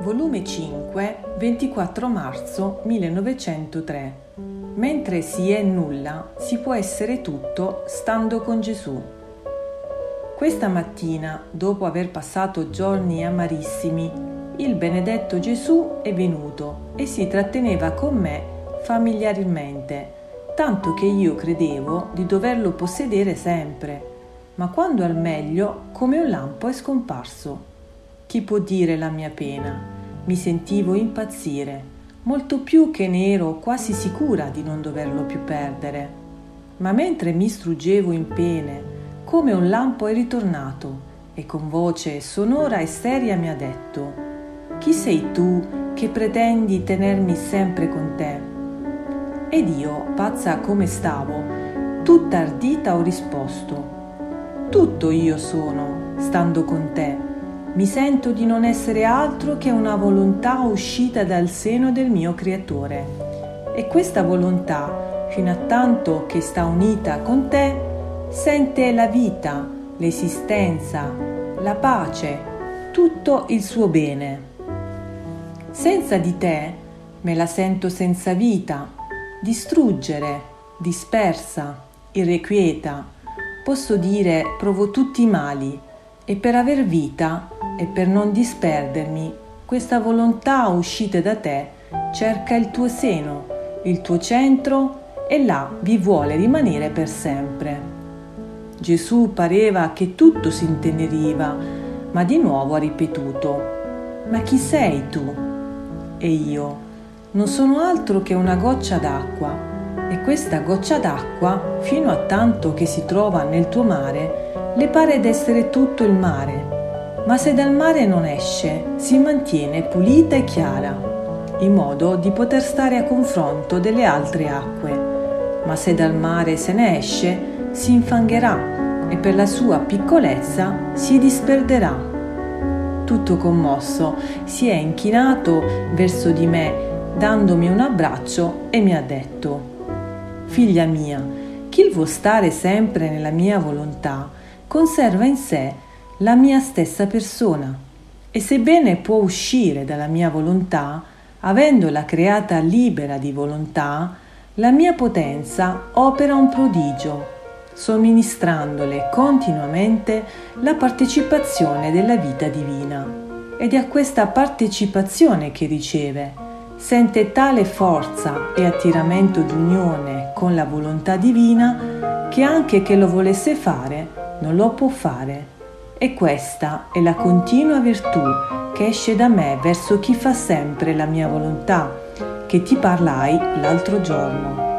Volume 5, 24 marzo 1903. Mentre si è nulla, si può essere tutto stando con Gesù. Questa mattina, dopo aver passato giorni amarissimi, il benedetto Gesù è venuto e si tratteneva con me familiarmente, tanto che io credevo di doverlo possedere sempre, ma quando al meglio, come un lampo è scomparso. Chi può dire la mia pena? Mi sentivo impazzire, molto più che ne ero quasi sicura di non doverlo più perdere. Ma mentre mi struggevo in pene, come un lampo è ritornato e con voce sonora e seria mi ha detto, Chi sei tu che pretendi tenermi sempre con te? Ed io, pazza come stavo, tutta ardita ho risposto, Tutto io sono, stando con te mi sento di non essere altro che una volontà uscita dal seno del mio creatore. E questa volontà, fino a tanto che sta unita con te, sente la vita, l'esistenza, la pace, tutto il suo bene. Senza di te me la sento senza vita, distruggere, dispersa, irrequieta. Posso dire provo tutti i mali e per aver vita e per non disperdermi, questa volontà uscita da te cerca il tuo seno, il tuo centro e là vi vuole rimanere per sempre. Gesù pareva che tutto si inteneriva, ma di nuovo ha ripetuto, Ma chi sei tu? E io, non sono altro che una goccia d'acqua, e questa goccia d'acqua, fino a tanto che si trova nel tuo mare, le pare d'essere tutto il mare, ma se dal mare non esce, si mantiene pulita e chiara, in modo di poter stare a confronto delle altre acque. Ma se dal mare se ne esce, si infangherà e per la sua piccolezza si disperderà. Tutto commosso, si è inchinato verso di me, dandomi un abbraccio e mi ha detto, Figlia mia, chi vuol stare sempre nella mia volontà, conserva in sé la mia stessa persona e sebbene può uscire dalla mia volontà, avendola creata libera di volontà, la mia potenza opera un prodigio, somministrandole continuamente la partecipazione della vita divina. Ed è a questa partecipazione che riceve, sente tale forza e attiramento d'unione con la volontà divina che anche che lo volesse fare, non lo può fare. E questa è la continua virtù che esce da me verso chi fa sempre la mia volontà, che ti parlai l'altro giorno.